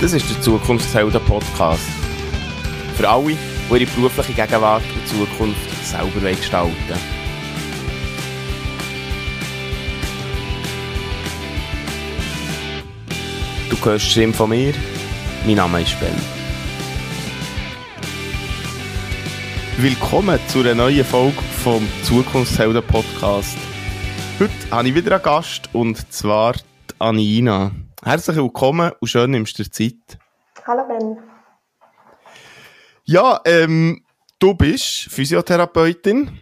Das ist der Zukunftshelden Podcast. Für alle, die ihre berufliche Gegenwart und Zukunft selber gestalten. Du hörst Stimme von mir. Mein Name ist Ben. Willkommen zu einer neuen Folge vom Zukunftshelden Podcast. Heute habe ich wieder einen Gast und zwar die Anina. Herzlich willkommen und schön nimmst du dir Zeit. Hallo Ben. Ja, ähm, du bist Physiotherapeutin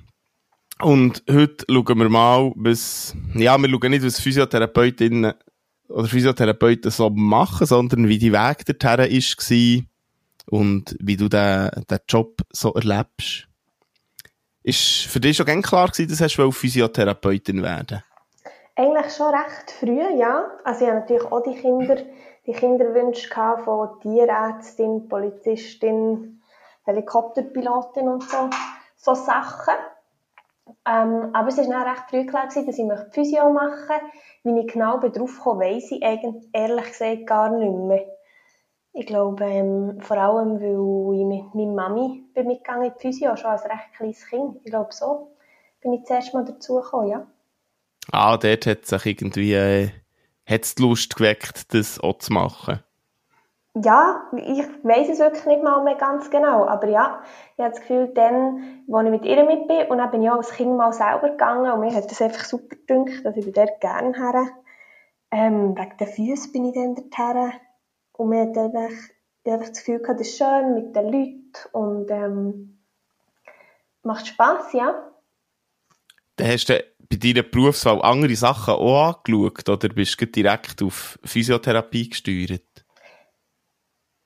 und heute schauen wir mal, was, ja, wir schauen nicht, was Physiotherapeutinnen oder Physiotherapeuten so machen, sondern wie die Weg dorthin war und wie du den, den Job so erlebst. Ist für dich schon ganz klar gewesen, dass du Physiotherapeutin werden eigentlich schon recht früh, ja. Also ich hatte natürlich auch die Kinder, die Kinderwünsche von Tierärztin, Polizistin, Helikopterpilotin und so, so Sachen. Ähm, aber es war dann recht früh klar, dass ich Physio machen möchte. Wie ich genau darauf komme, weiss ich eigentlich ehrlich gesagt gar nicht mehr. Ich glaube, ähm, vor allem, weil ich mit meiner Mami bin mitgegangen in die Physio, schon als recht kleines Kind. Ich glaube, so bin ich zuerst mal dazugekommen, ja ah, dort hat sich irgendwie, äh, hat's die Lust geweckt, das auch zu machen. Ja, ich weiß es wirklich nicht mal mehr ganz genau, aber ja, ich habe das Gefühl, dann, als ich mit ihr mit bin, und dann bin ich auch als Kind mal selber gegangen, und mir hat das einfach super gedacht, dass ich dort gerne her. Ähm, wegen den Füßen bin ich dann dorthin, und mir hat einfach, einfach das Gefühl gehabt, das ist schön mit den Leuten, und ähm, macht Spass, ja. Dann hast du bei deiner Berufswahl andere Sachen auch angeschaut oder bist du direkt auf Physiotherapie gesteuert?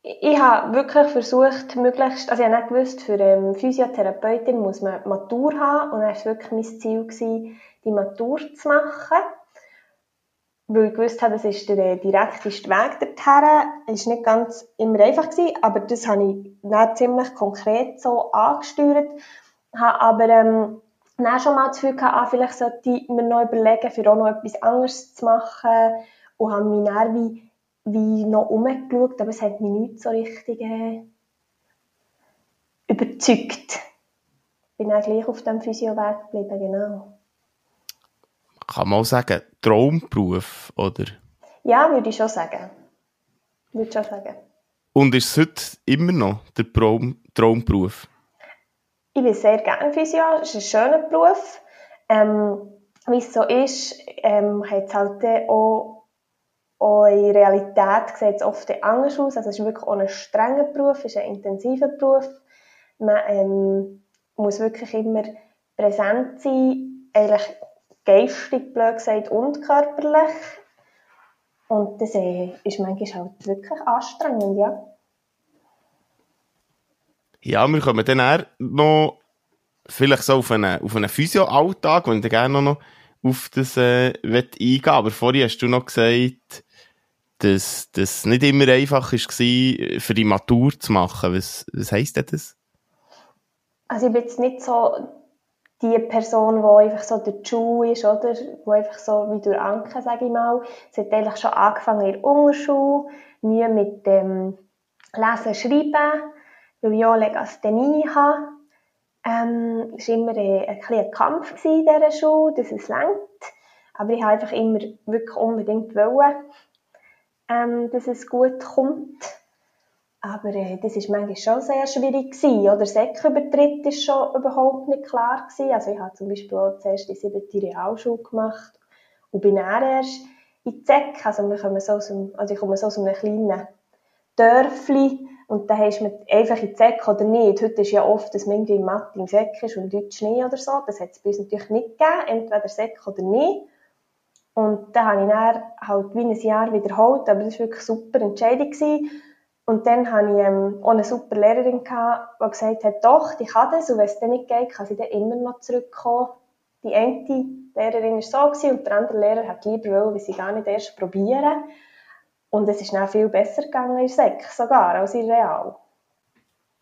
Ich habe wirklich versucht, möglichst, also ich habe nicht gewusst, für ähm, Physiotherapeutin muss man Matur haben und dann war es wirklich mein Ziel, gewesen, die Matur zu machen. Weil ich gewusst habe, das ist der äh, direkteste Weg dorthin. Es war nicht ganz immer einfach, gewesen, aber das habe ich dann ziemlich konkret so angesteuert. Habe aber ähm, dann schon mal das Gefühl gehabt, ah, vielleicht sollte ich mir noch überlegen, für auch noch etwas anderes zu machen. Und habe mich dann wie, wie noch umgeschaut, aber es hat mich nicht so richtig äh, überzeugt. Ich bin dann gleich auf dem Physioweg geblieben, genau. Kann man auch sagen, Traumberuf, oder? Ja, würde ich schon sagen. Würde schon sagen. Und ist es heute immer noch der Traumberuf? Ich bin sehr gerne Physio, es ist ein schöner Beruf. Ähm, wie es so ist, ähm, hat es halt auch, auch in Realität sieht es oft anders aus. Also es ist wirklich auch ein strenger Beruf, es ist ein intensiver Beruf. Man ähm, muss wirklich immer präsent sein, eigentlich geistig, blöd gesagt, und körperlich. Und das äh, ist manchmal halt wirklich anstrengend, ja. Ja, wir kommen dann noch vielleicht so auf einen, auf einen Physio-Alltag, wenn ich gerne noch auf das äh, eingehen Aber vorhin hast du noch gesagt, dass das nicht immer einfach war, für die Matur zu machen. Was, was heisst das? Also ich bin jetzt nicht so die Person, die einfach so die Schule ist, oder? Die einfach so wie durch Anke, sage ich mal. Es hat eigentlich schon angefangen in der Unterschule, Mühe mit dem Lesen, Schreiben weil ich auch Legasthenie habe. Ähm, es war immer ein, ein, ein Kampf in dieser Schule, dass es längt. Aber ich habe einfach immer wirklich unbedingt wollen, ähm, dass es gut kommt. Aber äh, das war manchmal schon sehr schwierig. Gewesen. Oder Sekübertritt war schon überhaupt nicht klar. Gewesen. Also ich habe zum Beispiel auch zuerst die siebte Realschule gemacht und bin dann erst in die Sek. Also, wir kommen so aus einem, also ich komme so aus einem kleinen Dörfli und dann hast du einfach in die Säcke oder nicht. Heute ist ja oft, dass man irgendwie in Mathe im Säck ist und Deutsch nicht oder so. Das hat es bei uns natürlich nicht gegeben, entweder Säck oder nicht. Und dann habe ich dann halt wie ein Jahr wiederholt, aber das war wirklich eine super Entscheidung. Gewesen. Und dann hatte ich ähm, auch eine super Lehrerin, gehabt, die gesagt hat, doch, die kann das, und wenn es dann nicht geht, kann sie dann immer noch zurückkommen. Die eine Lehrerin war so gewesen, und der andere Lehrer hat lieber wollen, weil sie gar nicht erst probieren. Und es ist dann viel besser gegangen in Sek sogar als in Real.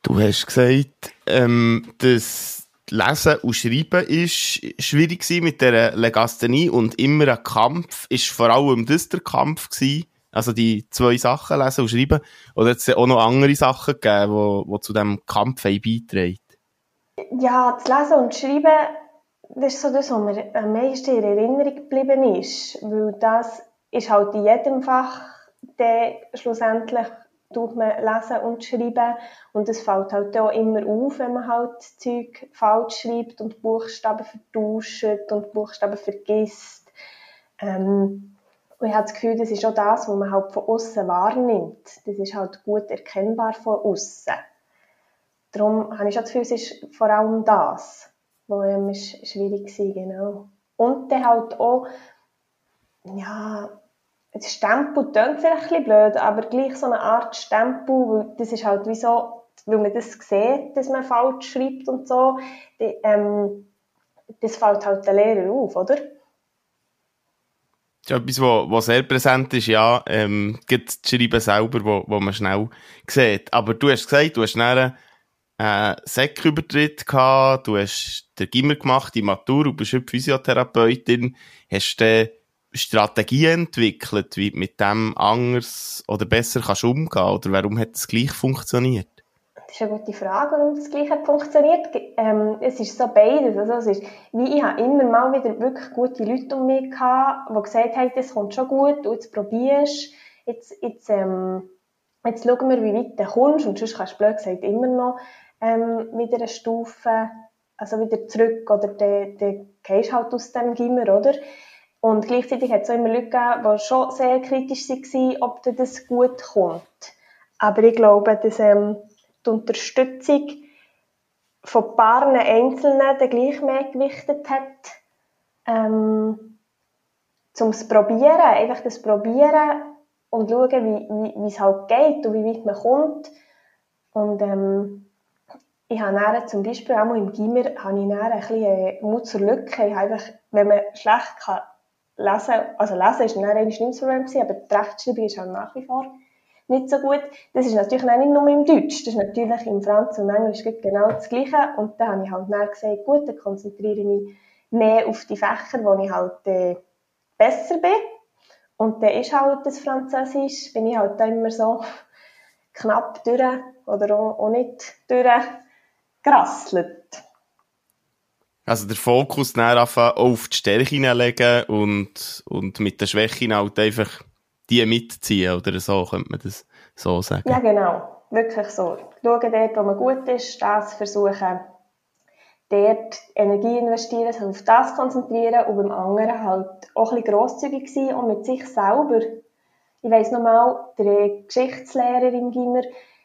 Du hast gesagt, ähm, dass Lesen und Schreiben ist schwierig war mit der Legasthenie und immer ein Kampf. Ist vor allem das der Kampf gewesen, Also die zwei Sachen lesen und schreiben? Oder hat es auch noch andere Sachen gegeben, die, die zu diesem Kampf beitragen? Ja, das Lesen und Schreiben, das ist so das, was mir am meisten in Erinnerung geblieben ist. Weil das ist halt in jedem Fach dann schlussendlich tut man lesen und schreiben und es fällt halt auch immer auf, wenn man halt Zeug falsch schreibt und Buchstaben vertauscht und Buchstaben vergisst. Ähm, und ich habe das Gefühl, das ist auch das, was man halt von außen wahrnimmt. Das ist halt gut erkennbar von außen. Darum habe ich schon das Gefühl, es ist vor allem das, was schwierig war, genau. Und dann halt auch, ja, das Stempel klingt vielleicht ein bisschen blöd, aber gleich so eine Art Stempel, das ist halt wie so, weil man das sieht, dass man falsch schreibt und so, die, ähm, das fällt halt der Lehrer auf, oder? Ja, etwas, was sehr präsent ist, ja, ähm, gibt das Schreiben selber, wo, wo man schnell sieht. Aber du hast gesagt, du hast einen äh, Sekübertritt gehabt, du hast den Gimmer gemacht, die Matur, du bist Physiotherapeutin, hast du Strategien entwickelt, wie du mit dem anders oder besser kannst umgehen oder warum hat es gleich funktioniert? Das ist eine gute Frage, warum das gleich hat funktioniert. Ähm, es ist so beides. Also es ist, wie ich habe immer mal wieder wirklich gute Leute um mich gehabt, die gesagt haben, das kommt schon gut, du jetzt probierst, jetzt, jetzt, ähm, jetzt schauen wir, wie weit du kommst und sonst kannst du blöd gesagt immer noch ähm, wieder eine Stufe, also wieder zurück oder dann, gehst halt aus dem Gimmer, oder? Und gleichzeitig hat es auch immer Leute gegeben, die schon sehr kritisch waren, ob das gut kommt. Aber ich glaube, dass ähm, die Unterstützung von Paaren Einzelnen den gleich mehr gewichtet hat, ähm, zum es probieren, einfach das probieren und schauen, wie, wie, wie es halt geht und wie weit man kommt. Und ähm, ich habe dann zum Beispiel auch mal im Gimmer habe ich dann ein bisschen äh, Mut zur Lücke. Ich habe einfach, wenn man schlecht kann lesen, also lesen ist dann nicht das Problem gewesen, aber die Rechtschreibung ist halt nach wie vor nicht so gut. Das ist natürlich nicht nur im Deutsch, das ist natürlich im Franz und Englisch genau das Gleiche. Und dann habe ich halt dann gesagt, gut, dann konzentriere ich mich mehr auf die Fächer, wo ich halt äh, besser bin. Und dann ist halt das Französisch, bin ich halt da immer so knapp durch oder auch, nicht durchgerasselt. Also der Fokus dann auf die Stärke hineinlegen und, und mit der Schwäche halt einfach die mitziehen oder so, könnte man das so sagen. Ja, genau. Wirklich so. Schauen dort, wo man gut ist, das versuchen, dort Energie investieren, sich auf das konzentrieren und beim anderen halt auch ein grosszügig sein und mit sich selber. Ich weiss noch mal, der Geschichtslehrer im Gimmer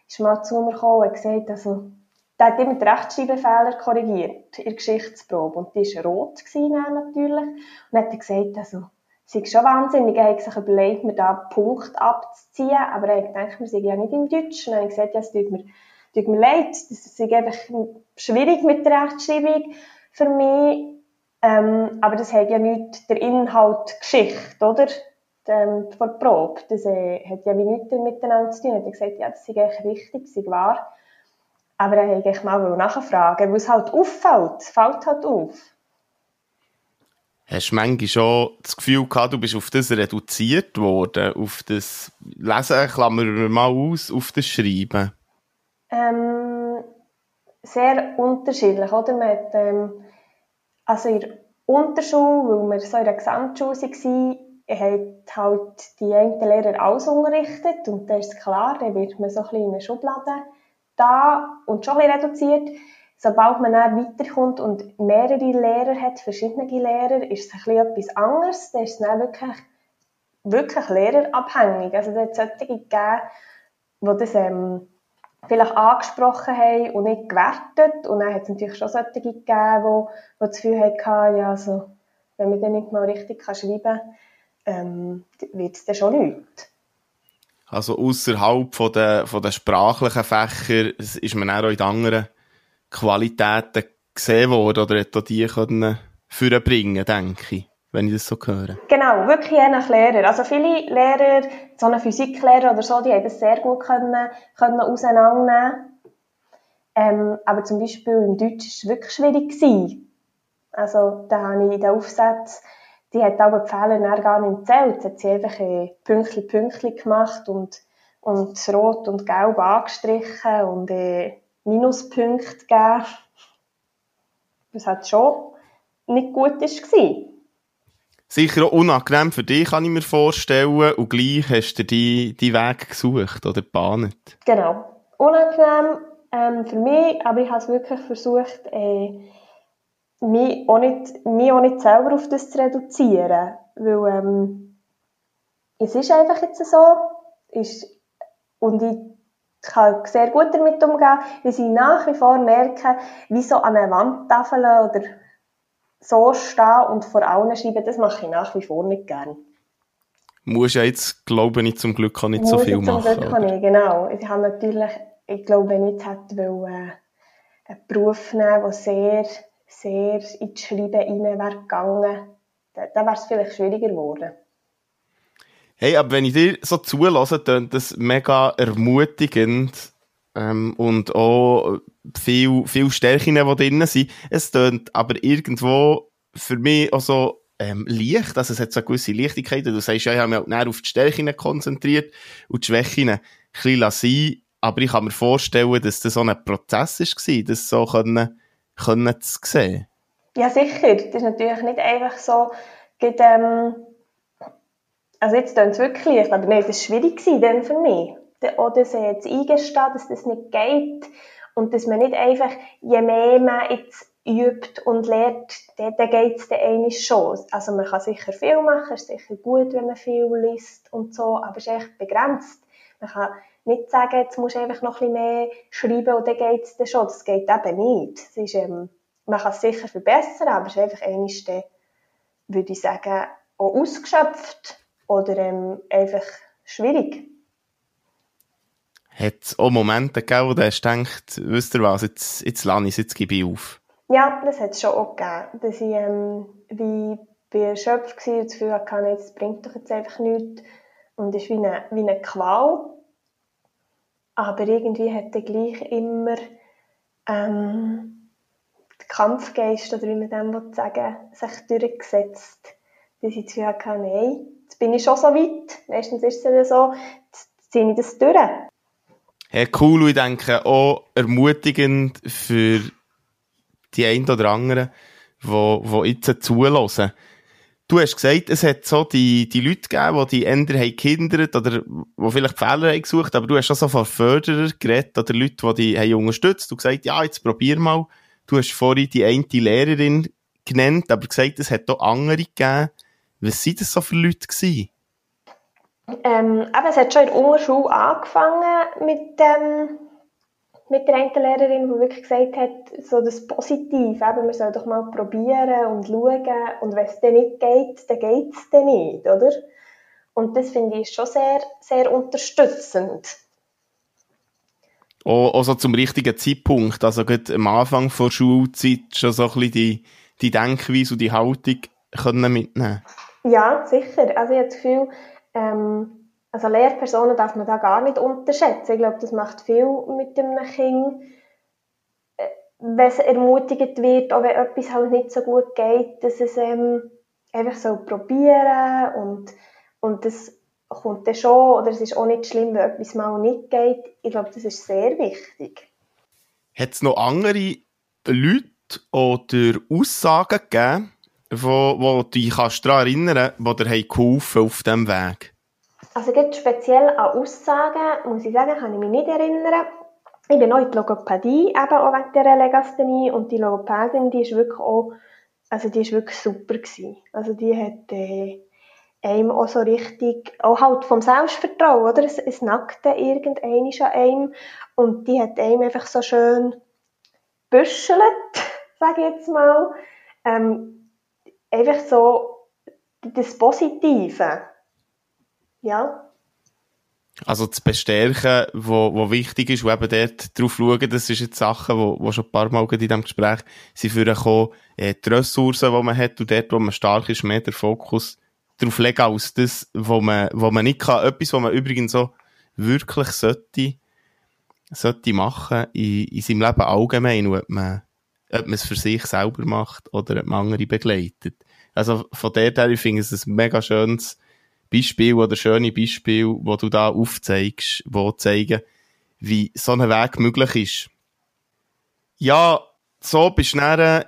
ist mal zu mir gekommen und hat gesagt, also, der hat immer die Rechtschreibfehler korrigiert in der Geschichtsprobe. Und die war rot natürlich. Und hat gesagt, also, es ist schon wahnsinnig. Er hat sich überlegt, mir da einen Punkt abzuziehen. Aber er hat gedacht, wir sind ja nicht im Deutsch. Und dann habe gesagt, ja, es tut mir, tut mir leid. Das ist einfach schwierig mit der Rechtschreibung für mich. Ähm, aber das hat ja nicht der Inhalt Geschichte, oder? Ähm, von der Probe. Das äh, hat ja wie nichts miteinander zu tun. Er hat gesagt, ja, das ist eigentlich richtig, das ist wahr. Aber dann wollte ich mal nachfragen, weil es halt auffällt. Es fällt halt auf. Hast du manchmal schon das Gefühl gehabt, du bist auf das reduziert worden? Auf das Lesen, klammern wir mal aus, auf das Schreiben? Ähm, sehr unterschiedlich, oder? Hat, ähm, also in der Unterschule, weil wir so in der Gesamtschule waren, hat halt die einen Lehrer alles unterrichtet und dann ist klar, dann wird man so ein bisschen in eine Schublade da und schon ein reduziert. Sobald man dann weiterkommt und mehrere Lehrer hat, verschiedene Lehrer, ist es ein bisschen etwas anderes. Da ist es dann wirklich, wirklich lehrerabhängig. Also, da hat es solche gegeben, die das, ähm, vielleicht angesprochen haben und nicht gewertet. Und dann hat es natürlich schon solche gegeben, die, die das Gefühl hatten, ja, also, wenn man dann nicht mal richtig schreiben kann, ähm, wird es dann schon nichts. Also außerhalb von der, von den sprachlichen Fächern ist man auch in anderen Qualitäten gesehen worden oder hätte die können bringen, denke ich, wenn ich das so höre. Genau, wirklich je nach Lehrer. Also viele Lehrer, so eine Physiklehrer oder so, die haben das sehr gut können, können auseinandernehmen. Ähm, aber zum Beispiel im Deutsch war es wirklich schwierig. Gewesen. Also da habe ich den Aufsatz die hat aber die Fehler dann gar nicht gezählt. Sie hat sie einfach Pünktchen, Pünktchen gemacht und, und Rot und Gelb angestrichen und äh, Minuspunkte gegeben. Das hat schon nicht gut war. Sicher auch unangenehm für dich, kann ich mir vorstellen. Und gleich hast du die, die Weg gesucht oder gebahnt. Genau. Unangenehm ähm, für mich, aber ich habe es wirklich versucht, äh, mich, auch nicht, mich auch nicht selber auf das zu reduzieren. Weil ähm, es ist einfach jetzt so. Ist, und ich kann sehr gut damit umgehen, weil ich nach wie vor merke, wie so an einer Wandtafel oder so stehen und vor allen schreiben, das mache ich nach wie vor nicht gern. Muss ja jetzt, glaube ich, zum Glück auch nicht Muss so viel zum machen. Zum Glück auch nicht, genau. Ich habe natürlich, ich glaube, ich jetzt hätte wollen, äh, einen Beruf nehmen, der sehr, sehr ins Schreiben rein wäre gegangen, dann, dann wäre es vielleicht schwieriger geworden. Hey, aber wenn ich dir so zulasse, dann das mega ermutigend ähm, und auch viel, viel Stärken, die drin sind. Es tönt aber irgendwo für mich auch so ähm, leicht, also es hat so eine gewisse Leichtigkeit. Du sagst, ja, ich habe mich halt auf die Stärken konzentriert und die Schwächen ein bisschen sein aber ich kann mir vorstellen, dass das so ein Prozess war, das so können, können zu sehen. Ja, sicher. Das ist natürlich nicht einfach so, geht, ähm, also jetzt tun es wirklich leicht, aber nein, das war schwierig dann für mich oder sie jetzt eingestehen, dass das nicht geht und dass man nicht einfach, je mehr man jetzt übt und lernt, dann, geht es dann schon. Also man kann sicher viel machen, es ist sicher gut, wenn man viel liest und so, aber es ist echt begrenzt. Man kann nicht sagen, jetzt musst du einfach noch ein bisschen mehr schreiben und dann geht es dann schon. Das geht eben nicht. Es ist, ähm, man kann es sicher verbessern, aber es ist einfach dann, würde ich sagen, auch ausgeschöpft oder ähm, einfach schwierig hat es auch Momente gegeben, wo du hast gedacht, wisst ihr was, jetzt, jetzt lasse ich es, jetzt gebe ich auf? Ja, das hat es schon auch gegeben. Dass ich ähm, wie bei erschöpft war und das Gefühl hatte, das bringt doch jetzt einfach nichts. Und es ist wie eine, wie eine Qual. Aber irgendwie hat er gleich immer ähm, der Kampfgeist, oder wie man dem sagen will, sich durchgesetzt. Dass ich das Gefühl nein, jetzt bin ich schon so weit. Meistens ist es ja so, jetzt ziehe ich das durch. Hey, cool, ich denke auch ermutigend für die einen oder anderen, die, die jetzt zulassen. Du hast gesagt, es hat so die, die Leute gegeben, die die Änder haben gehindert oder die vielleicht Fehler haben gesucht, aber du hast auch so von Förderer geredet oder Leute, die dich haben unterstützt. Du hast gesagt, ja, jetzt probier mal. Du hast vorhin die eine Lehrerin genannt, aber gesagt, es hat auch andere gegeben. Was waren das so für Leute gewesen? Ähm, aber es hat schon in der Unterschule angefangen mit, ähm, mit der einen Lehrerin, die wirklich gesagt hat, so das Positive, eben, man soll doch mal probieren und schauen und wenn es dann nicht geht, dann geht es dann nicht, oder? Und das finde ich schon sehr, sehr unterstützend. Auch, auch so zum richtigen Zeitpunkt, also gerade am Anfang der Schulzeit schon so ein bisschen die, die Denkweise und die Haltung können mitnehmen Ja, sicher. Also ich habe das Gefühl, ähm, also Lehrpersonen darf man da gar nicht unterschätzen. Ich glaube, das macht viel mit einem Kind, äh, wenn es ermutigt wird, auch wenn etwas halt nicht so gut geht, dass es ähm, einfach so probieren und, und das kommt dann schon, oder es ist auch nicht schlimm, wenn etwas mal nicht geht. Ich glaube, das ist sehr wichtig. Hat es noch andere Leute oder Aussagen gegeben, wo, wo dich daran erinnern die dir geholfen auf diesem Weg? Also jetzt speziell an Aussagen, muss ich sagen, kann ich mich nicht erinnern. Ich bin auch in die Logopädie, eben auch wegen dieser Legasthenie und die Logopädin, die ist wirklich auch, also die ist wirklich super gewesen. Also die hat äh, einem auch so richtig, auch halt vom Selbstvertrauen, oder? Es, es nackte irgendein an einem und die hat einem einfach so schön büschelt, sage ich jetzt mal. Ähm, einfach so das Positive. Ja. Also das Bestärken, wo, wo wichtig ist, wo eben dort drauf schauen, das ist jetzt Sachen, wo, wo schon ein paar Mal in diesem Gespräch sind für kommen, äh, die Ressourcen, die man hat und dort, wo man stark ist, mehr der Fokus drauf legen als das, wo man, wo man nicht kann. Etwas, was man übrigens so wirklich sollte, sollte machen in, in seinem Leben allgemein, ob man, ob man es für sich selber macht oder ob man andere begleitet. Also von der her, ich finde es ein mega schönes Beispiel oder schöne Beispiel, wo du da aufzeigst, wo zeigen, wie so ein Weg möglich ist. Ja, so bist du dann,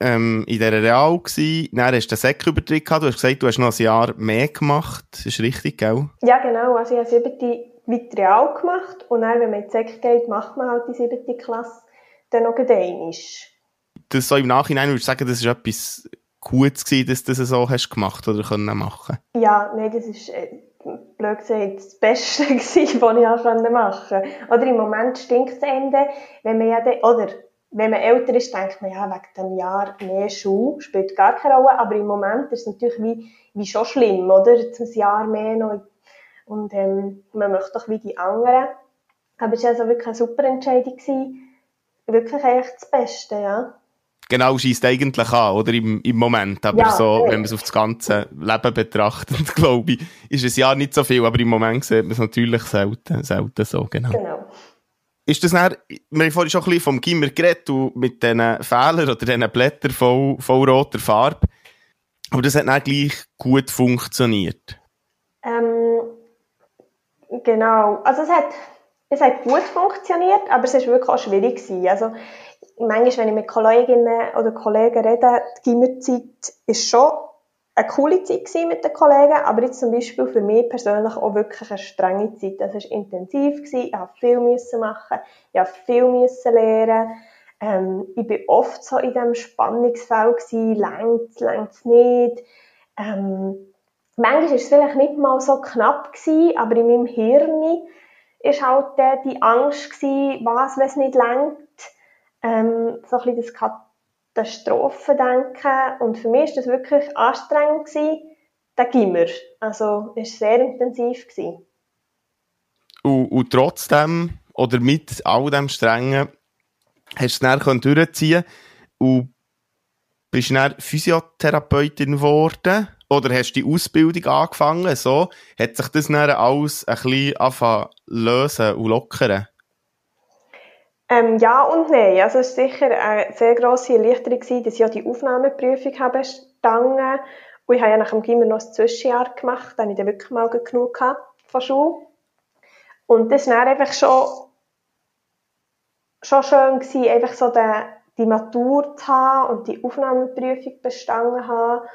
ähm, in dieser Real gewesen, dann hast du den Sekübertritt gehabt, du hast gesagt, du hast noch ein Jahr mehr gemacht, das ist richtig, gell? Ja, genau, also ich habe siebte mit Real gemacht und dann, wenn man in die Sek geht, macht man halt die siebte Klasse dann noch einmal. Das so im Nachhinein würde ich sagen, das ist etwas Gutes gewesen, dass du das so hast gemacht oder können machen? Ja, nein, das ist, äh, blöd gesagt, das Beste gewesen, was ich auch machen konnte. Oder im Moment stinkt es Ende, wenn man ja, de, oder wenn man älter ist, denkt man, ja, wegen dem Jahr mehr Schuh spielt gar keine Rolle, aber im Moment ist es natürlich wie, wie schon schlimm, oder? Ein Jahr mehr noch. Und ähm, man möchte doch wie die anderen. Aber es war also wirklich eine super Entscheidung. Gewesen. Wirklich eigentlich das Beste, ja. Genau, schießt eigentlich an, oder? Im, im Moment. Aber ja, so, wenn man es auf das ganze Leben betrachtet, glaube ich, ist es ja nicht so viel, aber im Moment sieht man es natürlich selten, selten so, genau. Genau. Ist das dann, wir haben vorhin schon ein bisschen vom Gimmer geredet, mit diesen Fehlern oder diesen Blättern voll, voll roter Farbe. Aber das hat dann gleich gut funktioniert. Ähm, genau. Also es hat, es hat gut funktioniert, aber es war wirklich auch schwierig gewesen. Also, manchmal, wenn ich mit Kolleginnen oder Kollegen rede, die Gimmerzeit ist schon eine coole Zeit mit den Kollegen, aber jetzt zum Beispiel für mich persönlich auch wirklich eine strenge Zeit. Das war intensiv, gewesen. ich musste viel müssen machen, ich musste viel müssen lernen. Ähm, ich war oft so in diesem Spannungsfeld, längt es, längt nicht. Ähm, manchmal war es vielleicht nicht mal so knapp, gewesen, aber in meinem Hirn war halt die Angst, gewesen, was, wenn es nicht längt. Ähm, so ein bisschen das Katastrophendenken. Und für mich war das wirklich anstrengend, gewesen, der Gimmer. Also, es war sehr intensiv. Gewesen. Und, und trotzdem, oder mit all dem Strengen, hast du es dann durchziehen und bist dann Physiotherapeutin geworden? Oder hast du die Ausbildung angefangen? So, hat sich das dann alles ein bisschen lösen und lockern? Ähm, ja und nein. Also es war sicher eine sehr grosse Erleichterung, gewesen, dass ich auch die Aufnahmeprüfung habe bestanden Und ich habe ja nach dem Gimmer noch ein Zwischenjahr gemacht, hatte ich dann wirklich mal genug von Schule. Und das war einfach schon, schon schön gewesen, einfach so den, die Matur zu haben und die Aufnahmeprüfung bestanden haben.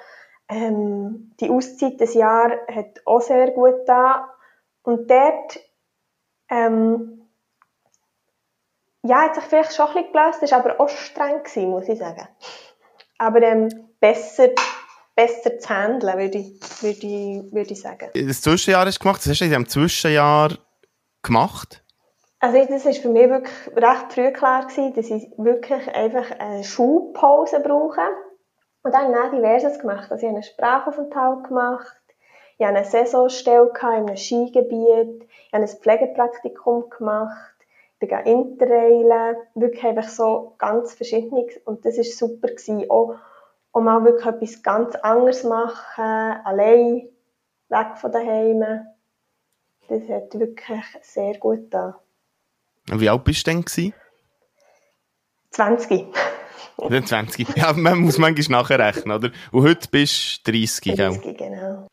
Ähm, die Auszeit des Jahres hat auch sehr gut da. Und dort, ähm, ja, hat sich vielleicht schon ein bisschen gelöst, ist aber auch streng gewesen, muss ich sagen. Aber ähm, besser, besser zu handeln, würde ich, würde ich, würde ich sagen. Das Zwischenjahr hast du gemacht, was hast du in diesem Zwischenjahr gemacht? Also das war für mich wirklich recht früh klar gewesen, dass ich wirklich einfach eine Schulpause brauche. Und dann habe ich diverses gemacht. Also ich habe einen Sprachaufenthalt gemacht, ich habe eine Saisonstelle in einem Skigebiet, ich habe ein Pflegepraktikum gemacht, bin interrailen, wirklich einfach so ganz verschiedenes. Und das war super gewesen, auch, auch mal wirklich etwas ganz anderes machen, allein, weg von daheim. Das hat wirklich sehr gut getan. Wie alt bist du denn? 20. 20. Ja, man muss manchmal nachrechnen, oder? Und heute bist du 30, 30 gell? genau.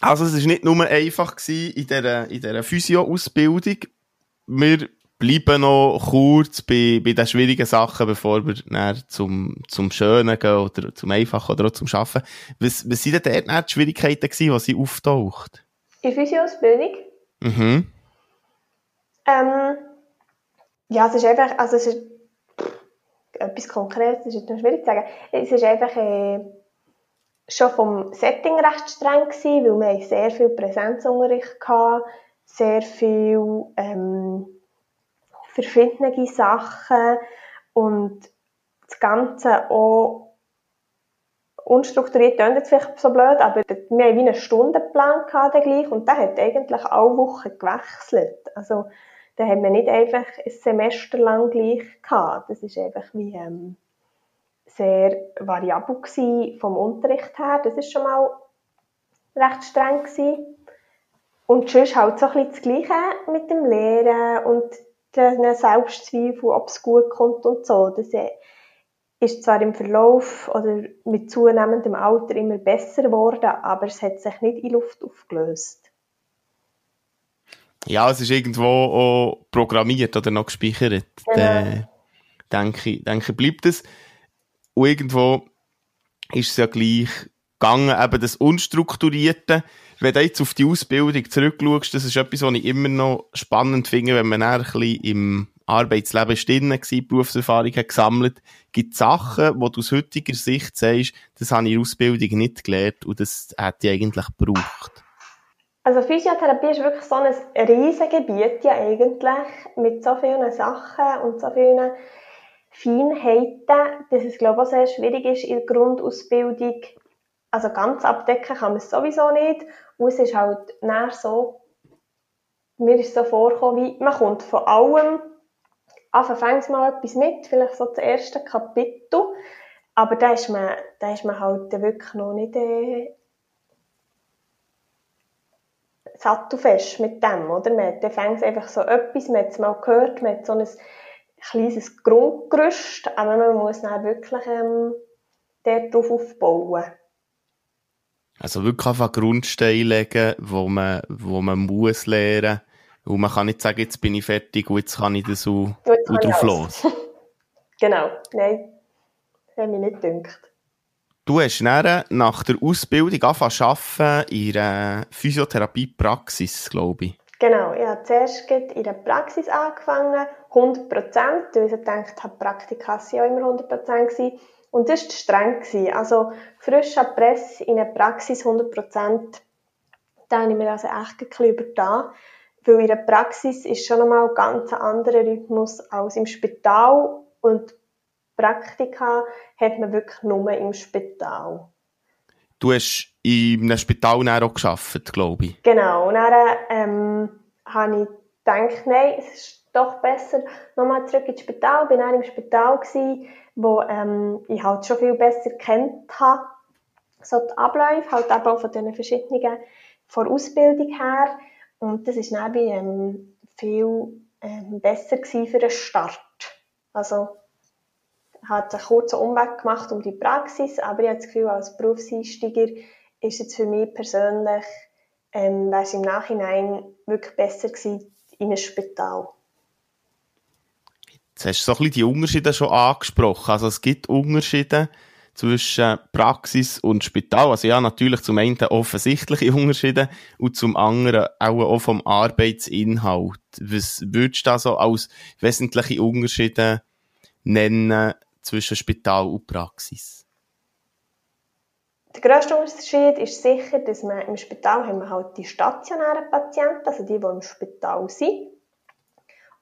Also es war nicht nur einfach gewesen in dieser, in dieser Physio-Ausbildung. Wir bleiben noch kurz bei, bei den schwierigen Sachen, bevor wir dann zum, zum Schönen gehen oder zum Einfachen oder auch zum Schaffen. Was, was sind denn dort die Schwierigkeiten gewesen, die sie auftaucht? In Physio-Ausbildung? Mhm. Ähm, ja, es ist einfach, also es ist etwas Konkretes ist jetzt noch schwierig zu sagen. Es ist einfach äh, schon vom Setting recht streng gewesen, weil wir sehr viel Präsenzunterricht hatten, sehr viel ähm, verschiedene Sachen und das Ganze auch unstrukturiert klingt jetzt vielleicht so blöd, aber wir hatten wie einen Stundenplan gleich, und der hat eigentlich alle Wochen gewechselt. Also da haben wir nicht einfach ein Semester lang gleich gehabt. Das ist einfach wie ähm, sehr variabel vom Unterricht her. Das ist schon mal recht streng gewesen. Und sonst halt so ein bisschen das Gleiche mit dem Lehren und den Selbstzweifel, ob es gut kommt und so. Das, ist zwar im Verlauf oder mit zunehmendem Alter immer besser geworden, aber es hat sich nicht in Luft aufgelöst. Ja, es ist irgendwo auch programmiert oder noch gespeichert. Genau. Dann, denke ich, denke, bleibt es. Und irgendwo ist es ja gleich gegangen, eben das Unstrukturierte. Wenn du jetzt auf die Ausbildung zurückschaust, das ist etwas, was ich immer noch spannend finde, wenn man ein bisschen im Arbeitsleben drin war, Berufserfahrung hat gesammelt, gibt es Sachen, wo du aus heutiger Sicht sagst, das habe ich in der Ausbildung nicht gelernt und das hätte ich eigentlich gebraucht? Also Physiotherapie ist wirklich so ein riesiges Gebiet ja eigentlich, mit so vielen Sachen und so vielen Feinheiten, dass es glaube ich auch sehr schwierig ist, in der Grundausbildung, also ganz abdecken kann man es sowieso nicht. Und es ist halt näher so, mir ist so vorgekommen, wie man kommt von allem, anfangs mal etwas mit, vielleicht so das erste Kapitel, aber da ist man, da ist man halt wirklich noch nicht äh, sattelfest mit dem, oder? Man fängt einfach so etwas, man hat es mal gehört, man hat so ein kleines Grundgerüst, aber man muss dann wirklich ähm, darauf aufbauen. Also wirklich einfach Grundsteine legen, wo man, wo man muss lernen. Und man kann nicht sagen, jetzt bin ich fertig und jetzt kann ich das so und drauf los. genau, nein, das hat mich nicht gedacht. Du hast nach der Ausbildung angefangen zu arbeiten in einer Physiotherapie-Praxis, glaube ich. Genau, ich habe zuerst in der Praxis angefangen, 100 Prozent, weil ich gedacht habe, Praktika waren ja immer 100 Prozent. Und das war streng. Also frisch ab Presse in der Praxis 100 Prozent, da habe ich mir also echt ein bisschen übertan. Weil in der Praxis ist schon einmal ein ganz anderer Rhythmus als im Spital und Praktika hat man wirklich nur im Spital. Du hast in einem Spital auch gearbeitet, glaube ich. Genau. Und dann ähm, habe ich gedacht, nein, es ist doch besser, nochmal zurück ins Spital. Ich war dann im Spital, gewesen, wo ähm, ich halt schon viel besser kennt habe. So die Abläufe, halt eben auch von diesen verschiedenen, von Ausbildung her. Und das war dann ähm, viel ähm, besser für den Start. Also, hat einen kurzen Umweg gemacht um die Praxis, aber ich habe das Gefühl, als Berufseinsteiger ist es für mich persönlich, ähm, wäre es im Nachhinein wirklich besser gewesen in einem Spital. Jetzt hast du so ein bisschen die Unterschiede schon angesprochen. Also es gibt Unterschiede zwischen Praxis und Spital. Also ja, natürlich zum einen offensichtliche Unterschiede und zum anderen auch, vom Arbeitsinhalt. Was würdest du da so als wesentliche Unterschiede nennen zwischen Spital und Praxis? Der grösste Unterschied ist sicher, dass man im Spital haben wir halt die stationären Patienten, also die, die im Spital sind.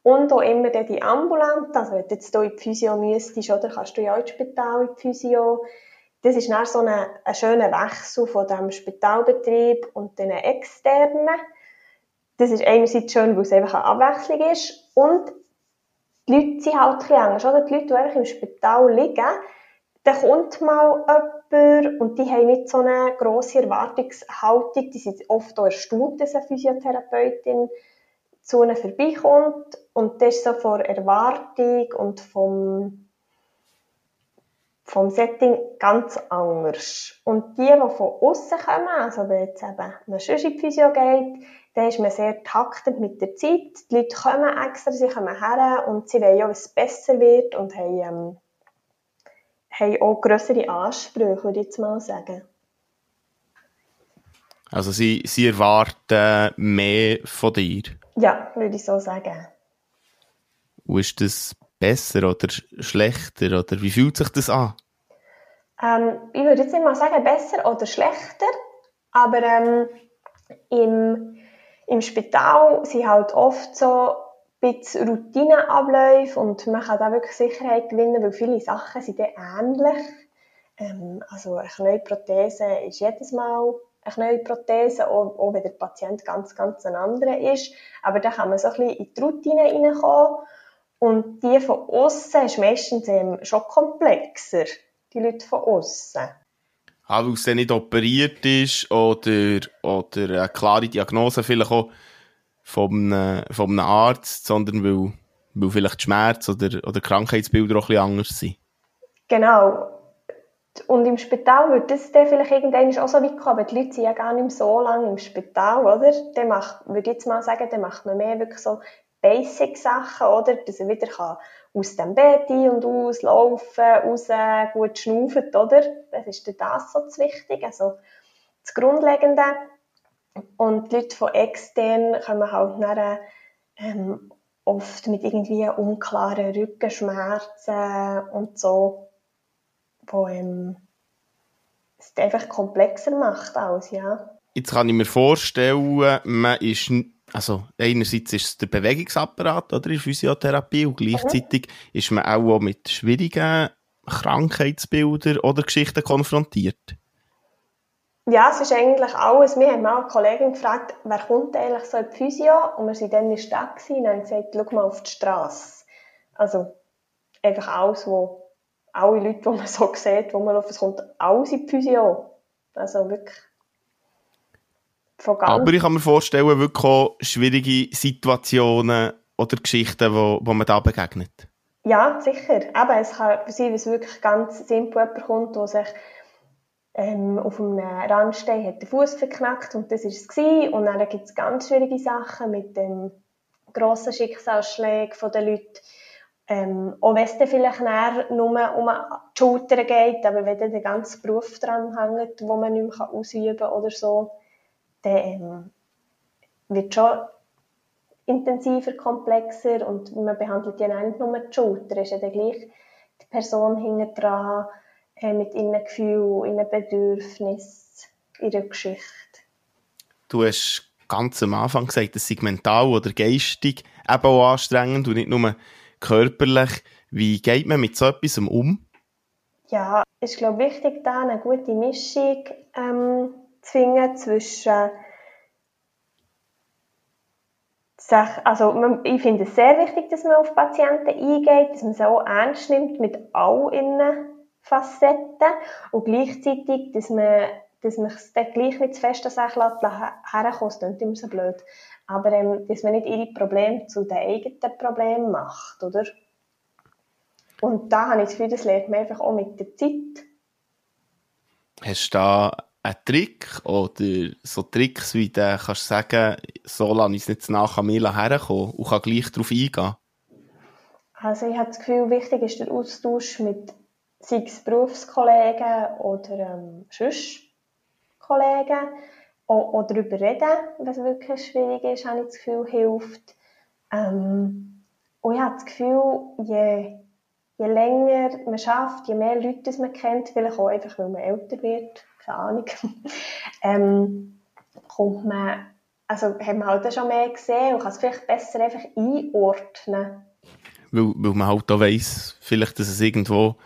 Und auch immer die ambulanten, also wenn du jetzt hier in die Physio müsstest, oder kannst du ja auch ins Spital in die Physio. Das ist dann so ein, ein schöner Wechsel von dem Spitalbetrieb und den externen. Das ist einerseits schön, weil es einfach eine Abwechslung ist. Und die Leute sind halt ein bisschen anders, oder? Die Leute, die einfach im Spital liegen, da kommt mal jemand und die haben nicht so eine grosse Erwartungshaltung. Die sind oft auch erstaunt, dass eine Physiotherapeutin zu ihnen vorbeikommt. Und das ist so von Erwartung und vom, vom Setting ganz anders. Und die, die von außen kommen, also wenn jetzt eben eine die Physio geht, dann ist man sehr taktend mit der Zeit. Die Leute kommen extra, sie kommen her und sie wollen ja, dass es besser wird und haben ähm, haben auch grössere Ansprüche, würde ich jetzt mal sagen. Also sie, sie erwarten mehr von dir? Ja, würde ich so sagen. Und ist das besser oder schlechter? Oder wie fühlt sich das an? Ähm, ich würde jetzt nicht mal sagen besser oder schlechter, aber ähm, im, im Spital sind halt oft so bisschen Routineabläufe und man kann da wirklich Sicherheit gewinnen, weil viele Sachen sind dann ähnlich. Ähm, also eine neue Prothese ist jedes Mal eine neue Prothese, auch, auch wenn der Patient ganz, ganz ein anderer ist. Aber da kann man so ein bisschen in die Routine reinkommen. Und die von außen ist meistens schon komplexer, die Leute von außen. Ah, weil es dann nicht operiert ist oder, oder eine klare Diagnose vielleicht auch vom, vom einem Arzt, sondern weil, weil vielleicht Schmerz oder, oder Krankheitsbilder auch ein bisschen anders sind. Genau. Und im Spital würde das dann vielleicht irgendwann auch so weit kommen, aber die Leute sind ja gar nicht so lange im Spital, oder? Dann macht, würde ich jetzt mal sagen, dann macht man mehr wirklich so Basic-Sachen, oder? Dass er wieder kann aus dem Bett ein- und aus laufen, raus, gut schnaufen, oder? Das ist das so das Wichtige, also das Grundlegende. Und die Leute von extern kommen halt nachher, ähm, oft mit irgendwie unklaren Rückenschmerzen und so, wo ähm, es einfach komplexer macht alles, ja. Jetzt kann ich mir vorstellen, man ist, also einerseits ist es der Bewegungsapparat oder in Physiotherapie und gleichzeitig ist man auch mit schwierigen Krankheitsbildern oder Geschichten konfrontiert. Ja, es ist eigentlich alles. Wir haben mal eine Kollegin gefragt, wer kommt eigentlich so in die Physio? Und wir waren dann in der Stadt und haben gesagt, schau mal auf die Straße. Also, einfach alles, wo alle Leute, die man so sieht, wo man auf es kommt, alles in die Physio. Also wirklich. Von ganz Aber ich kann mir vorstellen, wirklich auch schwierige Situationen oder Geschichten, wo, wo man da begegnet. Ja, sicher. Aber es kann sein, dass wirklich ganz simpel jemand kommt, der sich ähm, auf einem Randstein hat den Fuß verknackt und das war es gewesen. Und dann gibt es ganz schwierige Sachen mit den grossen Schicksalsschlägen der Leute. Ähm, auch wenn es dann vielleicht nur um die Schultern geht, aber wenn dann der ganze Beruf dran hängt, den man nicht mehr ausüben kann oder so, dann ähm, wird schon intensiver, komplexer und man behandelt ja nicht nur die Schulter, ist ja dann gleich die Person hinten dran, äh, mit ihren Gefühlen, ihren Bedürfnissen, ihrer Geschichte. Du hast ganz am Anfang gesagt, es sei mental oder geistig eben auch anstrengend und nicht nur körperlich. Wie geht man mit so etwas um? Ja, es ist glaube ich wichtig, da eine gute Mischung ähm, zu finden zwischen also ich finde es sehr wichtig, dass man auf Patienten eingeht, dass man sie auch ernst nimmt mit all ihren Facetten und gleichzeitig, dass man, dass man es dann gleich nicht zu fest an sich herkommt, das klingt immer so blöd, aber ähm, dass man nicht ihre Probleme zu den eigenen Problemen macht, oder? Und da habe ich das Gefühl, das lernt man einfach auch mit der Zeit. Hast du da einen Trick oder so Tricks, wie du kannst sagen, so ich es nicht nach an herkommen und kann gleich darauf eingehen? Also ich habe das Gefühl, wichtig ist der Austausch mit sei es Berufskollegen oder ähm, Kollegen, auch darüber reden, was wirklich schwierig ist, habe ich das Gefühl, hilft. Ähm, und ich habe das Gefühl, je, je länger man schafft, je mehr Leute man kennt, vielleicht auch einfach, weil man älter wird, keine Ahnung, ähm, kommt man, also hat man halt schon mehr gesehen und kann es vielleicht besser einfach einordnen. Weil, weil man halt auch weiss, vielleicht, dass es irgendwo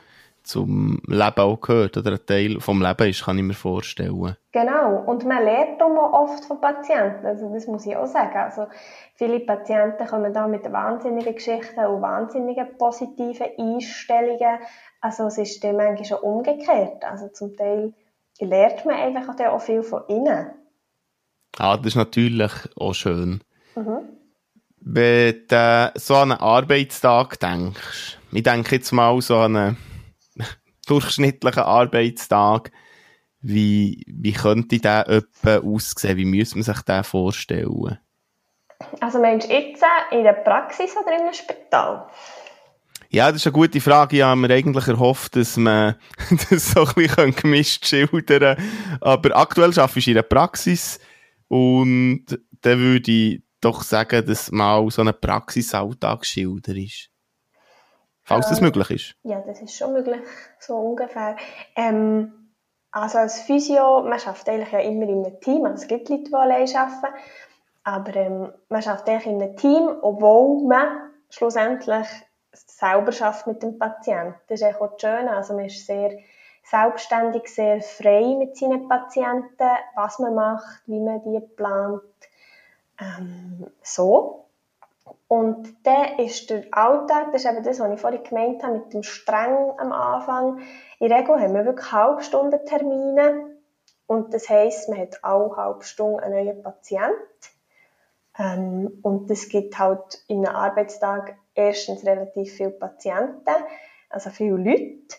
zum Leben auch gehört oder ein Teil vom Leben ist, kann ich mir vorstellen. Genau. Und man lernt auch oft von Patienten. Also das muss ich auch sagen. Also viele Patienten kommen da mit wahnsinnigen Geschichten und wahnsinnigen positiven Einstellungen. Also es ist dann manchmal schon umgekehrt. Also zum Teil lernt man einfach auch viel von ihnen. Ah, das ist natürlich auch schön. Mhm. Wenn du so an einen Arbeitstag denkst, ich denke jetzt mal so an einen durchschnittlichen Arbeitstag, wie, wie könnte der etwa aussehen? Wie müsste man sich den vorstellen? Also meinst du jetzt in der Praxis oder in einem Spital? Ja, das ist eine gute Frage. Ich habe mir eigentlich erhofft, dass man das so ein bisschen gemischt schildern kann. Aber aktuell arbeite ich in der Praxis und dann würde ich doch sagen, dass mal so ein Praxisalltag schildert ist. Falls das ähm, möglich ist. Ja, das ist schon möglich, so ungefähr. Ähm, also als Physio, man schafft eigentlich ja immer in einem Team. Also es gibt Leute, die allein arbeiten. Aber ähm, man schafft eigentlich in einem Team, obwohl man schlussendlich selber schafft mit dem Patienten. Das ist auch das Schöne. Also man ist sehr selbstständig, sehr frei mit seinen Patienten, was man macht, wie man die plant. Ähm, so. Und dann ist der Alltag, das ist eben das, was ich vorhin gemeint habe, mit dem Streng am Anfang. In der Regel haben wir wirklich Halbstundentermine. Und das heisst, man hat alle halbe Stunde einen neuen Patient. Ähm, und es gibt halt in einem Arbeitstag erstens relativ viele Patienten, also viele Leute.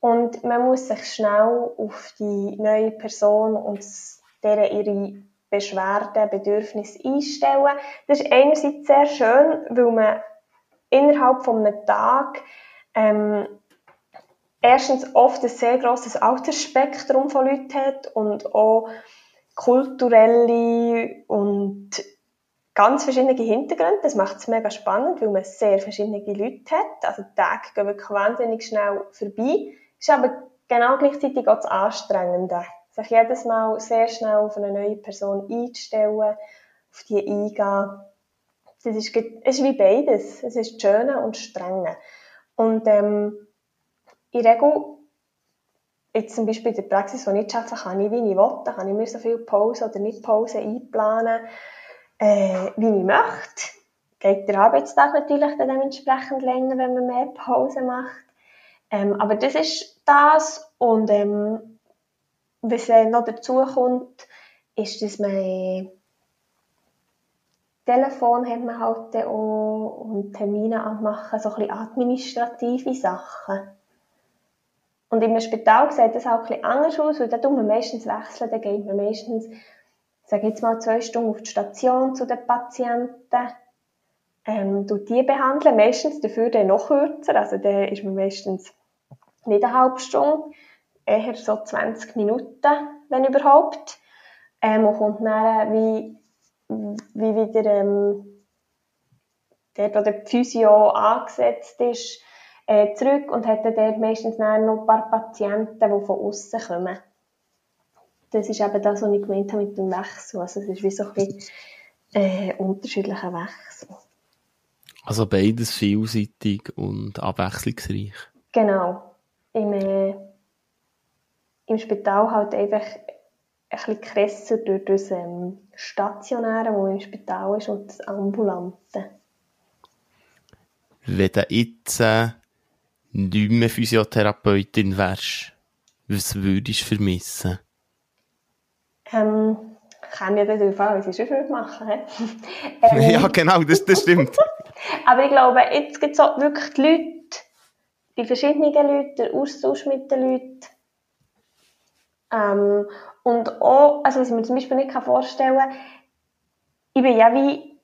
Und man muss sich schnell auf die neue Person und deren ihre Beschwerden, Bedürfnisse einstellen. Das ist einerseits sehr schön, weil man innerhalb von einem Tag ähm, erstens oft ein sehr grosses Altersspektrum von Leuten hat und auch kulturelle und ganz verschiedene Hintergründe. Das macht es mega spannend, weil man sehr verschiedene Leute hat. Also die Tage gehen wirklich wahnsinnig schnell vorbei. Ist aber genau gleichzeitig auch das Anstrengende. Sich jedes Mal sehr schnell auf eine neue Person einzustellen, auf die eingehen. Das ist, es ist wie beides. Es ist das Schöne und das Strenge. Und ähm, in Regel, jetzt zum Beispiel in der Praxis, die ich arbeite, kann ich, wie ich will, da kann ich mir so viel Pause oder nicht Pause einplanen äh, wie ich möchte. Geht der Arbeitstag natürlich dann dementsprechend länger, wenn man mehr Pause macht. Ähm, aber das ist das. Und ähm, was äh, noch dazu kommt, ist, dass man Telefon hat man halt auch und Termine anmachen, so ein bisschen administrative Sachen. Und im Spital sieht das auch ein bisschen anders aus, weil da tun wir meistens wechseln, da geht man meistens sage jetzt mal, zwei Stunden auf die Station zu den Patienten, ähm, die behandeln, meistens dafür dann noch kürzer, also dann ist man meistens nicht eine halbe Stunde, eher so 20 Minuten, wenn überhaupt, ähm, und kommt dann wie, wie wieder, ähm, dort, wo der Physio angesetzt ist, äh, zurück und hat dann dort meistens noch ein paar Patienten, die von außen kommen das ist eben das, was ich gemeint habe mit dem Wechsel. Also es ist wie so ein bisschen äh, unterschiedlicher Wechsel. Also beides vielseitig und abwechslungsreich. Genau. Im, äh, im Spital halt einfach ein bisschen krasser durch das ähm, Stationäre, das im Spital ist, und das Ambulante. Wenn du jetzt äh, nicht mehr Physiotherapeutin wärst, was würdest du vermissen? Ähm, kann ja darauf an, was ich schon machen ähm, Ja, genau, das, das stimmt. aber ich glaube, jetzt gibt es auch wirklich die Leute, die verschiedenen Leute, der Austausch mit den Leuten. Ähm, und auch, also was ich mir zum Beispiel nicht vorstellen kann, ich bin ja wie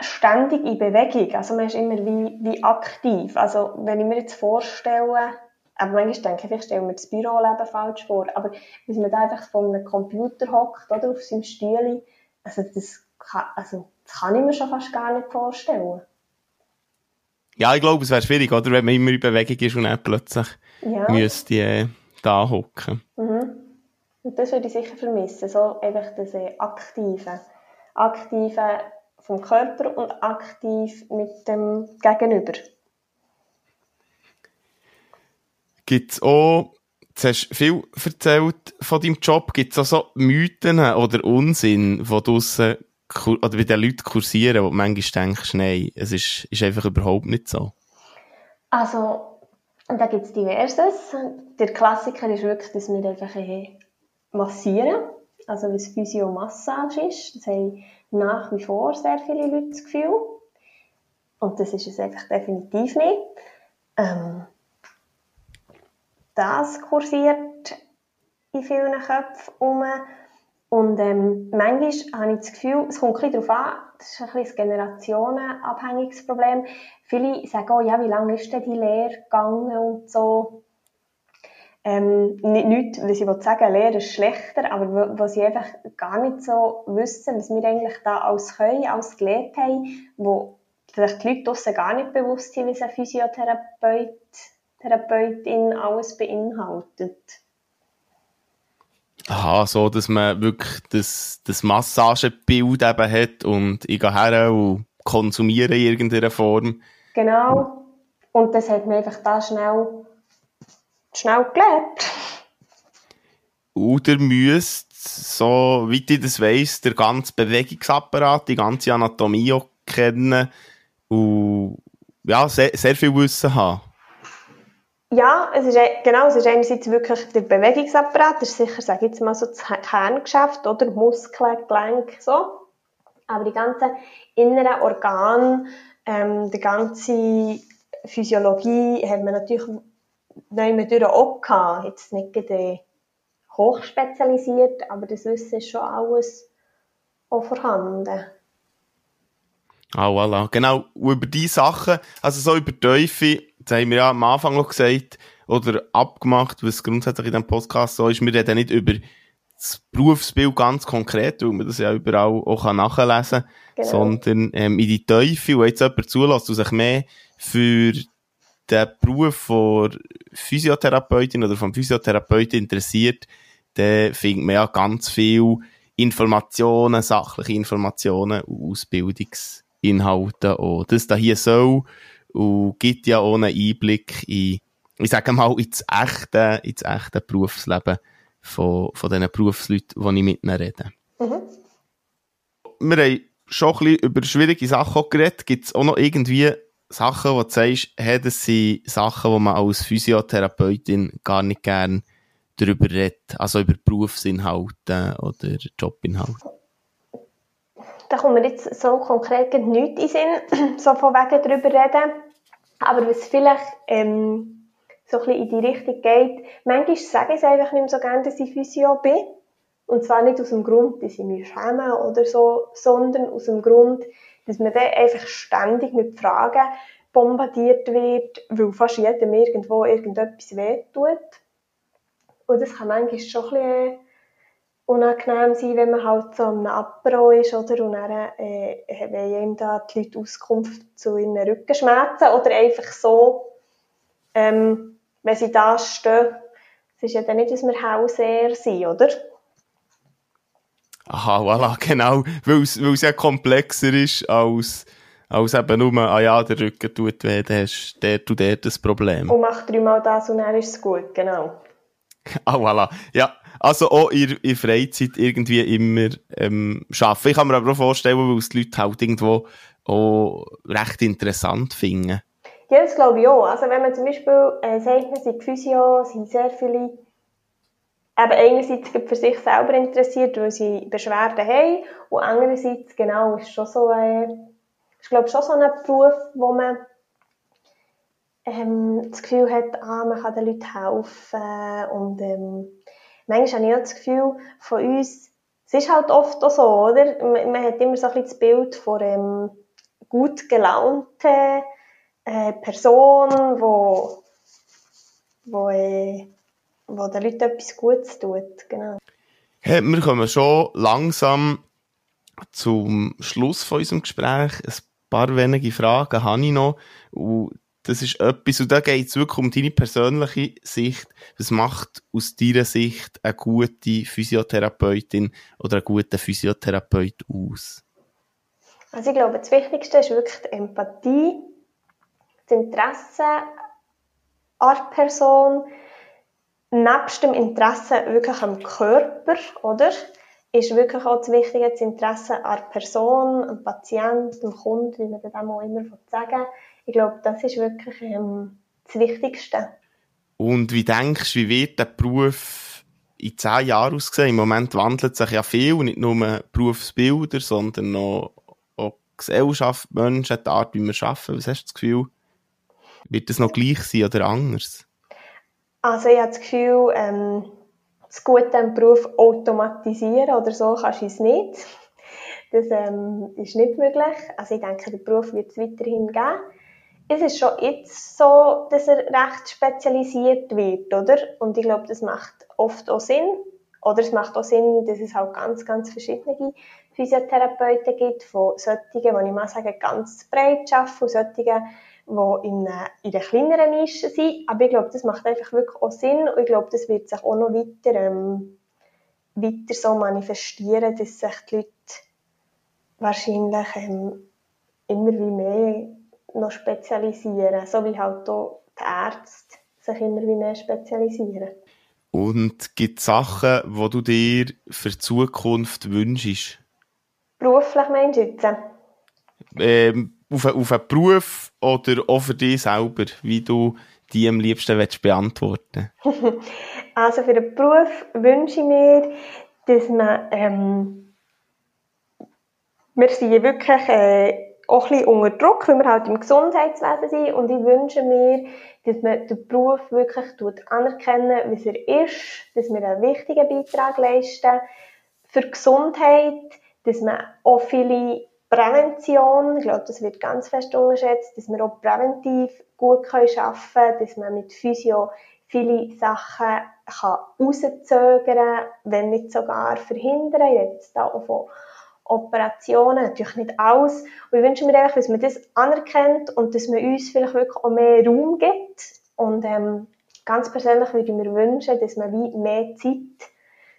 ständig in Bewegung. Also man ist immer wie, wie aktiv. Also wenn ich mir jetzt vorstelle, aber manchmal denke ich, ich stelle mir das Büroleben falsch vor. Aber dass man da einfach vor einem Computer hockt oder auf seinem Stühle, also das, kann, also das kann ich mir schon fast gar nicht vorstellen. Ja, ich glaube, es wäre schwierig, oder? Wenn man immer in Bewegung ist und dann plötzlich ja. müsste äh, da hocken. Mhm. Und das würde ich sicher vermissen. So einfach das äh, Aktive. Aktive vom Körper und aktiv mit dem Gegenüber. Gibt es auch, du hast viel erzählt von deinem Job, gibt es auch so Mythen oder Unsinn, die draussen oder bei den Leuten kursieren, wo du manchmal denkst, nein, es ist, ist einfach überhaupt nicht so? Also, da gibt es diverses. Der Klassiker ist wirklich, dass wir einfach massieren, also was Physiomassage ist. Das haben nach wie vor sehr viele Leute das Gefühl. Und das ist es einfach definitiv nicht. Ähm, das kursiert in vielen Köpfen um. Und ähm, manchmal habe ich das Gefühl, es kommt ein darauf an, das ist ein, bisschen generationenabhängiges Problem. Viele sagen auch, ja, wie lange ist denn die Lehre gegangen und so. Ähm, nicht, nicht, weil sie sagen, Lehre ist schlechter, aber was sie einfach gar nicht so wissen, was wir eigentlich da alles können, alles gelernt haben, wo vielleicht die Leute draussen gar nicht bewusst sind, wie es ein Physiotherapeut Therapeutin alles beinhaltet. Aha, so, dass man wirklich das, das Massagebild eben hat und ich gehe her und konsumiere in irgendeiner Form. Genau. Und das hat man einfach da schnell, schnell gelernt. Oder müsst, so wie ich das weiss, der ganze Bewegungsapparat, die ganze Anatomie auch kennen und ja, sehr, sehr viel Wissen haben. Ja, es ist, genau, es ist einerseits wirklich der Bewegungsapparat, das ist sicher, sage ich jetzt mal so das Kerngeschäft, oder Muskeln, Gelenk, so. Aber die ganzen inneren Organe, ähm, die ganze Physiologie hat man natürlich nehmen durch auch gehabt. Jetzt nicht gerade hochspezialisiert, aber das Wissen ist schon alles auch vorhanden. Ah, voilà. Genau. Über diese Sachen, also so über Teufel, das haben wir ja am Anfang noch gesagt, oder abgemacht, was grundsätzlich in diesem Podcast so ist. Wir reden nicht über das Berufsbild ganz konkret, weil man das ja überall auch nachlesen kann, genau. sondern ähm, in die Teufel, wo jetzt jemand zulässt und sich mehr für den Beruf von Physiotherapeutin oder vom Physiotherapeuten interessiert, dann findet man ja ganz viel Informationen, sachliche Informationen und Ausbildungsinhalte auch. Das da hier so und gibt ja auch einen Einblick in, ich sage mal, ins echte, ins echte Berufsleben von, von diesen Berufsleuten, die ich mit ihnen rede. Mhm. Wir haben schon ein bisschen über schwierige Sachen geredet. Gibt es auch noch irgendwie Sachen, wo du sagst, hey, das sind Sachen, wo man als Physiotherapeutin gar nicht gerne darüber redet, also über Berufsinhalte oder Jobinhalte? Da kommt mir jetzt so konkret nichts in Sinn, so von wegen darüber reden. Aber was vielleicht ähm, so ein bisschen in die Richtung geht, manchmal sage ich es einfach nicht mehr so gerne, dass ich Physio bin. Und zwar nicht aus dem Grund, dass ich mich schäme oder so, sondern aus dem Grund, dass man dann einfach ständig mit Fragen bombardiert wird, weil fast jedem irgendwo irgendetwas wehtut. Und das kann manchmal schon ein bisschen unangenehm sein, wenn man halt so am Apero ist, oder? Und dann, äh, wenn ihm da die Leute Auskunft zu ihren Rückenschmerzen oder einfach so, ähm, wenn sie da stehen. Es ist ja dann nicht, dass wir Hauseher sind, oder? Aha, voilà, genau. Weil es ja komplexer ist als, als eben nur, ah ja, der Rücken tut weh, dann hast der tut der das Problem. Und mach dreimal das und dann ist es gut, genau. ah, voilà. Ja, also auch in, in Freizeit irgendwie immer ähm, arbeiten. Ich kann mir aber auch vorstellen, weil es die Leute halt irgendwo auch recht interessant finden. Ja, das glaube ich auch. Also wenn man zum Beispiel äh, sagt, man sei Physio, sind sehr viele eben einerseits für sich selber interessiert, weil sie Beschwerden haben und andererseits, genau, ist schon so, äh, ich glaube schon so ein Beruf, wo man ähm, das Gefühl hat, ah, man kann den Leuten helfen und ähm, manchmal habe ich auch das Gefühl, von uns, es ist halt oft auch so, oder? Man, man hat immer so ein bisschen das Bild von einem gut gelaunten äh, Person, wo, wo äh, wo den Leuten etwas Gutes tut. Genau. Hey, wir kommen schon langsam zum Schluss von unserem Gespräch. Ein paar wenige Fragen habe ich noch. Und das ist etwas, und da geht es wirklich um deine persönliche Sicht. Was macht aus deiner Sicht eine gute Physiotherapeutin oder einen guten Physiotherapeut aus? Also ich glaube, das Wichtigste ist wirklich die Empathie, das Interesse an der Person, nebst dem Interesse wirklich am Körper, oder? Ist wirklich auch das Wichtige, das Interesse an der Person, am Patienten, am Kunden, wie man das auch immer sagen Ich glaube, das ist wirklich ähm, das Wichtigste. Und wie denkst du, wie wird der Beruf in zehn Jahren aussehen? Im Moment wandelt sich ja viel, nicht nur Berufsbilder, sondern auch, auch Gesellschaft, Menschen, die Art, wie wir arbeiten. Was hast du das Gefühl? Wird das noch gleich sein oder anders? Also ich habe das Gefühl, ähm, das Gute am Beruf automatisieren oder so kannst du es nicht. Das ähm, ist nicht möglich. Also ich denke, der Beruf wird es weiterhin geben. Es ist schon jetzt so, dass er recht spezialisiert wird, oder? Und ich glaube, das macht oft auch Sinn. Oder es macht auch Sinn, dass es halt ganz, ganz verschiedene Physiotherapeuten gibt, von solchen, die ich mal sagen, ganz breit arbeiten, und solchen, die in einer, in einer kleineren Nische sind. Aber ich glaube, das macht einfach wirklich auch Sinn und ich glaube, das wird sich auch noch weiter, ähm, weiter so manifestieren, dass sich die Leute wahrscheinlich ähm, immer wie mehr noch spezialisieren, so wie halt auch die Ärzte sich immer wie mehr spezialisieren. Und gibt es Sachen, die du dir für die Zukunft wünschst? Beruflich meinst du jetzt? Ähm, auf, auf einen Beruf oder auch für dich selber, wie du die am liebsten willst beantworten Also für den Beruf wünsche ich mir, dass man, ähm, wir sind wirklich äh, auch ein bisschen unter Druck, weil wir halt im Gesundheitswesen sind und ich wünsche mir, dass man den Beruf wirklich anerkennen, wie er ist, dass wir einen wichtigen Beitrag leisten für die Gesundheit, dass man auch viele Prävention, ich glaube, das wird ganz fest unterschätzt, dass wir auch präventiv gut arbeiten können, dass man mit Physio viele Sachen kann rauszögern wenn nicht sogar verhindern. Jetzt da auch von Operationen, natürlich nicht alles. Und ich wünsche mir einfach, dass man das anerkennt und dass man uns vielleicht wirklich auch mehr Raum gibt. Und ähm, ganz persönlich würde ich mir wünschen, dass man wie mehr Zeit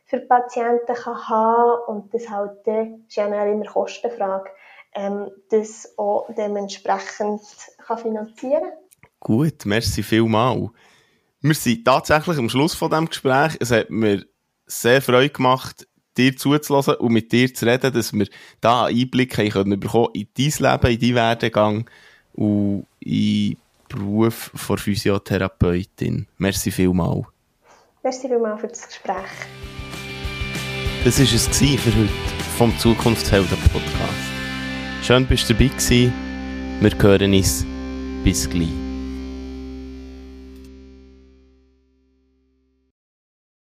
für Patienten kann haben und das halt, das ist ja immer Kostenfrage, ähm, das auch dementsprechend kann finanzieren Gut, merci vielmal. Wir sind tatsächlich am Schluss von diesem Gespräch. Es hat mir sehr Freude gemacht, dir zuzulassen und mit dir zu reden, dass wir da einen Einblick haben können bekommen in dein Leben, in deinen Werdegang und in den Beruf von Physiotherapeutin. Merci vielmal. Merci vielmal für das Gespräch. Das war es für heute vom Zukunftshelden Podcast. Schön, dass du dabei warst. Wir hören uns. Bis gleich.